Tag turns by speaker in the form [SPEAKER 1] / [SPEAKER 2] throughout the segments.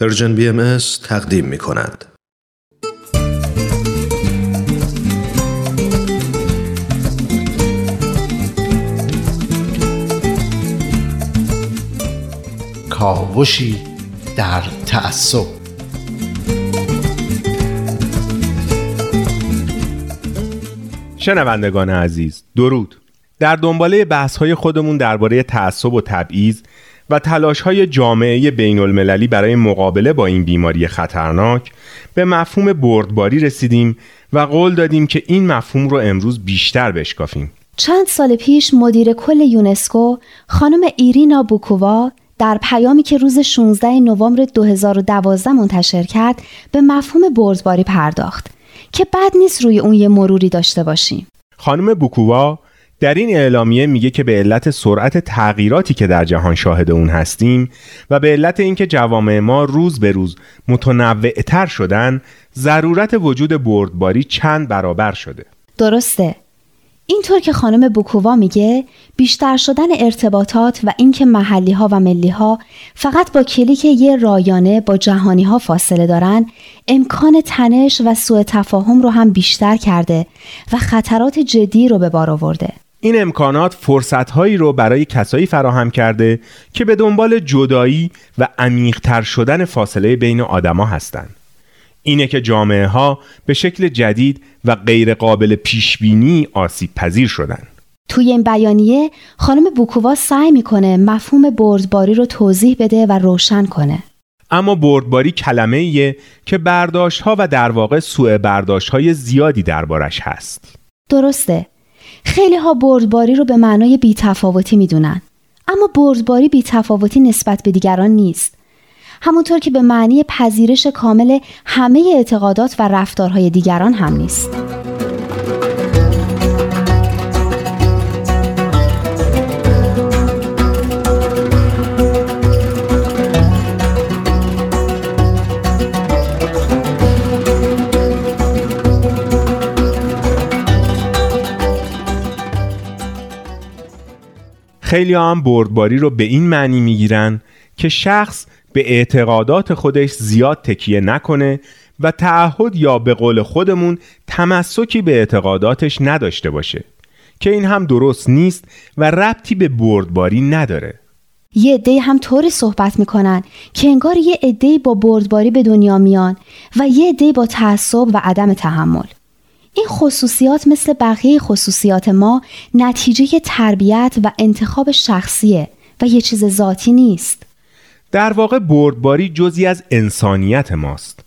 [SPEAKER 1] پرژن بی ام تقدیم می کند.
[SPEAKER 2] کاوشی در تعصب
[SPEAKER 3] شنوندگان عزیز درود در دنباله بحث های خودمون درباره تعصب و تبعیض و تلاش های جامعه بین المللی برای مقابله با این بیماری خطرناک به مفهوم بردباری رسیدیم و قول دادیم که این مفهوم رو امروز بیشتر بشکافیم.
[SPEAKER 4] چند سال پیش مدیر کل یونسکو خانم ایرینا بوکووا در پیامی که روز 16 نوامبر 2012 منتشر کرد به مفهوم بردباری پرداخت که بد نیست روی اون یه مروری داشته باشیم.
[SPEAKER 3] خانم بوکووا در این اعلامیه میگه که به علت سرعت تغییراتی که در جهان شاهد اون هستیم و به علت اینکه جوامع ما روز به روز متنوعتر شدن ضرورت وجود بردباری چند برابر شده.
[SPEAKER 4] درسته. اینطور که خانم بوکووا میگه بیشتر شدن ارتباطات و اینکه محلی ها و ملی ها فقط با کلیک یه رایانه با جهانی ها فاصله دارن امکان تنش و سوء تفاهم رو هم بیشتر کرده و خطرات جدی رو به بار آورده.
[SPEAKER 3] این امکانات فرصتهایی رو برای کسایی فراهم کرده که به دنبال جدایی و عمیقتر شدن فاصله بین آدما هستند. اینه که جامعه ها به شکل جدید و غیر قابل پیش بینی آسیب پذیر شدن.
[SPEAKER 4] توی این بیانیه خانم بوکووا سعی می‌کنه مفهوم بردباری رو توضیح بده و روشن کنه.
[SPEAKER 3] اما بردباری کلمه ایه که برداشت ها و در واقع سوء برداشت های زیادی دربارش هست.
[SPEAKER 4] درسته. خیلی ها بردباری رو به معنای بیتفاوتی می‌دونن. اما بردباری بیتفاوتی نسبت به دیگران نیست. همونطور که به معنی پذیرش کامل همه اعتقادات و رفتارهای دیگران هم نیست.
[SPEAKER 3] خیلی هم بردباری رو به این معنی می‌گیرن که شخص به اعتقادات خودش زیاد تکیه نکنه و تعهد یا به قول خودمون تمسکی به اعتقاداتش نداشته باشه که این هم درست نیست و ربطی به بردباری نداره.
[SPEAKER 4] یه عده هم طوری صحبت می‌کنن که انگار یه عده با بردباری به دنیا میان و یه عده با تعصب و عدم تحمل. این خصوصیات مثل بقیه خصوصیات ما نتیجه تربیت و انتخاب شخصیه و یه چیز ذاتی نیست.
[SPEAKER 3] در واقع بردباری جزی از انسانیت ماست.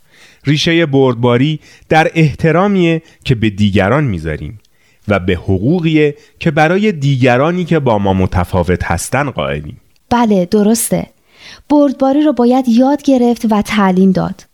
[SPEAKER 3] ریشه بردباری در احترامیه که به دیگران می‌ذاریم و به حقوقیه که برای دیگرانی که با ما متفاوت هستن قائلیم.
[SPEAKER 4] بله درسته. بردباری رو باید یاد گرفت و تعلیم داد.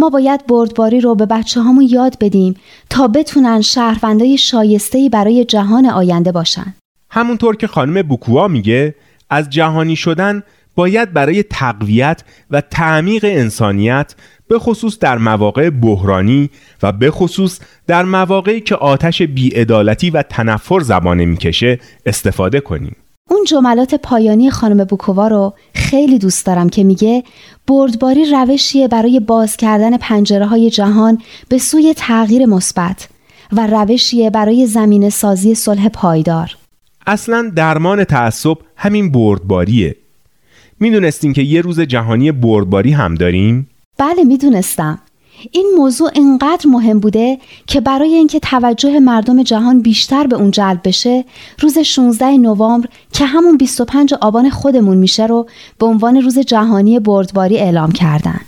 [SPEAKER 4] ما باید بردباری رو به بچه هامون یاد بدیم تا بتونن شهروندای شایستهی برای جهان آینده باشن
[SPEAKER 3] همونطور که خانم بوکوا میگه از جهانی شدن باید برای تقویت و تعمیق انسانیت به خصوص در مواقع بحرانی و به خصوص در مواقعی که آتش بیعدالتی و تنفر زبانه می‌کشه استفاده کنیم.
[SPEAKER 4] اون جملات پایانی خانم بوکووا رو خیلی دوست دارم که میگه بردباری روشیه برای باز کردن پنجره های جهان به سوی تغییر مثبت و روشیه برای زمین سازی صلح پایدار.
[SPEAKER 3] اصلا درمان تعصب همین بردباریه می‌دونستین که یه روز جهانی بردباری هم داریم؟
[SPEAKER 4] بله می‌دونستم. این موضوع انقدر مهم بوده که برای اینکه توجه مردم جهان بیشتر به اون جلب بشه روز 16 نوامبر که همون 25 آبان خودمون میشه رو به عنوان روز جهانی بردباری اعلام کردن.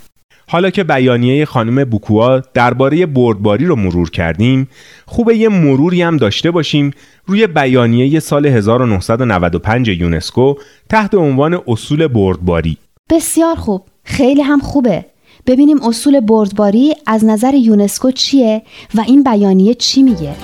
[SPEAKER 3] حالا که بیانیه خانم بوکوا درباره بردباری رو مرور کردیم خوبه یه مروری هم داشته باشیم روی بیانیه سال 1995 یونسکو تحت عنوان اصول بردباری.
[SPEAKER 4] بسیار خوب. خیلی هم خوبه. ببینیم اصول بردباری از نظر یونسکو چیه و این بیانیه چی میگه.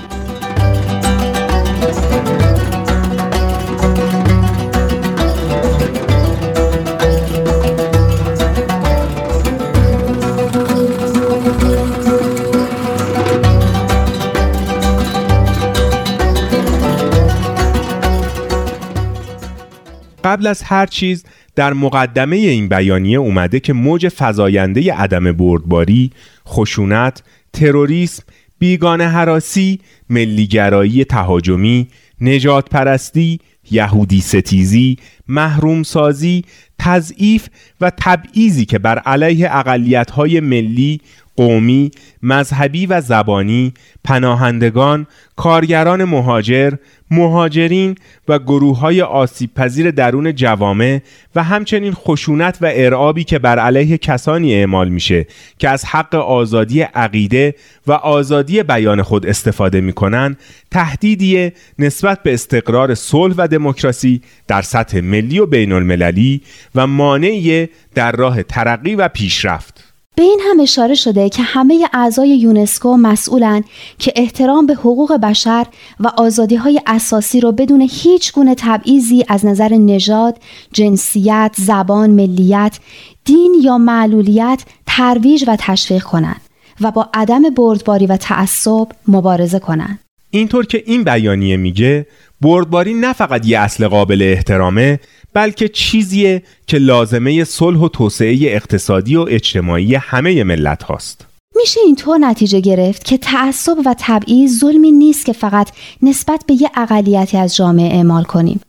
[SPEAKER 3] قبل از هر چیز در مقدمه این بیانیه اومده که موج فزاینده عدم بردباری، خشونت، تروریسم، بیگانه حراسی، ملیگرایی تهاجمی، نجات پرستی، یهودی ستیزی، محروم سازی، تضعیف و تبعیضی که بر علیه اقلیت‌های ملی، قومی، مذهبی و زبانی، پناهندگان، کارگران مهاجر، مهاجرین و گروه های آسیب پذیر درون جوامع و همچنین خشونت و ارعابی که بر علیه کسانی اعمال میشه که از حق آزادی عقیده و آزادی بیان خود استفاده می‌کنن تهدیدی نسبت به استقرار صلح و دموکراسی در سطح ملی و بین المللی و مانعی در راه ترقی و پیشرفت
[SPEAKER 4] به این هم اشاره شده که همه اعضای یونسکو مسئولن که احترام به حقوق بشر و آزادی های اساسی رو بدون هیچ گونه تبعیضی از نظر نژاد، جنسیت، زبان، ملیت، دین یا معلولیت ترویج و تشویق کنند و با عدم بردباری و تعصب مبارزه کنند.
[SPEAKER 3] اینطور که این بیانیه میگه بردباری نه فقط یه اصل قابل احترامه بلکه چیزیه که لازمه صلح و توسعه اقتصادی و اجتماعی همه ملت هاست.
[SPEAKER 4] میشه اینطور نتیجه گرفت که تعصب و تبعیض ظلمی نیست که فقط نسبت به یه اقلیتی از جامعه اعمال کنیم.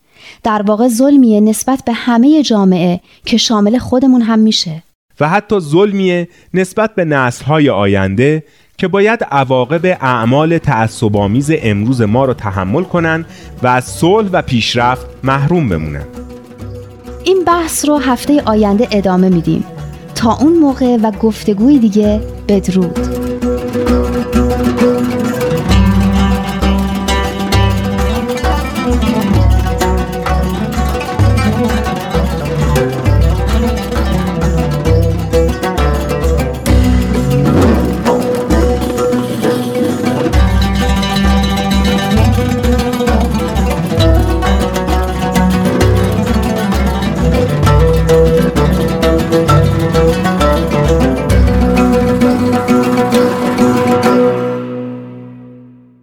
[SPEAKER 4] در واقع ظلمیه نسبت به همه جامعه که شامل خودمون هم میشه.
[SPEAKER 3] و حتی ظلمیه نسبت به نسلهای آینده که باید عواقب اعمال تعصبآمیز امروز ما را تحمل کنند و از صلح و پیشرفت محروم بمونند.
[SPEAKER 4] این بحث رو هفته آینده ادامه میدیم تا اون موقع و گفتگوی دیگه بدرود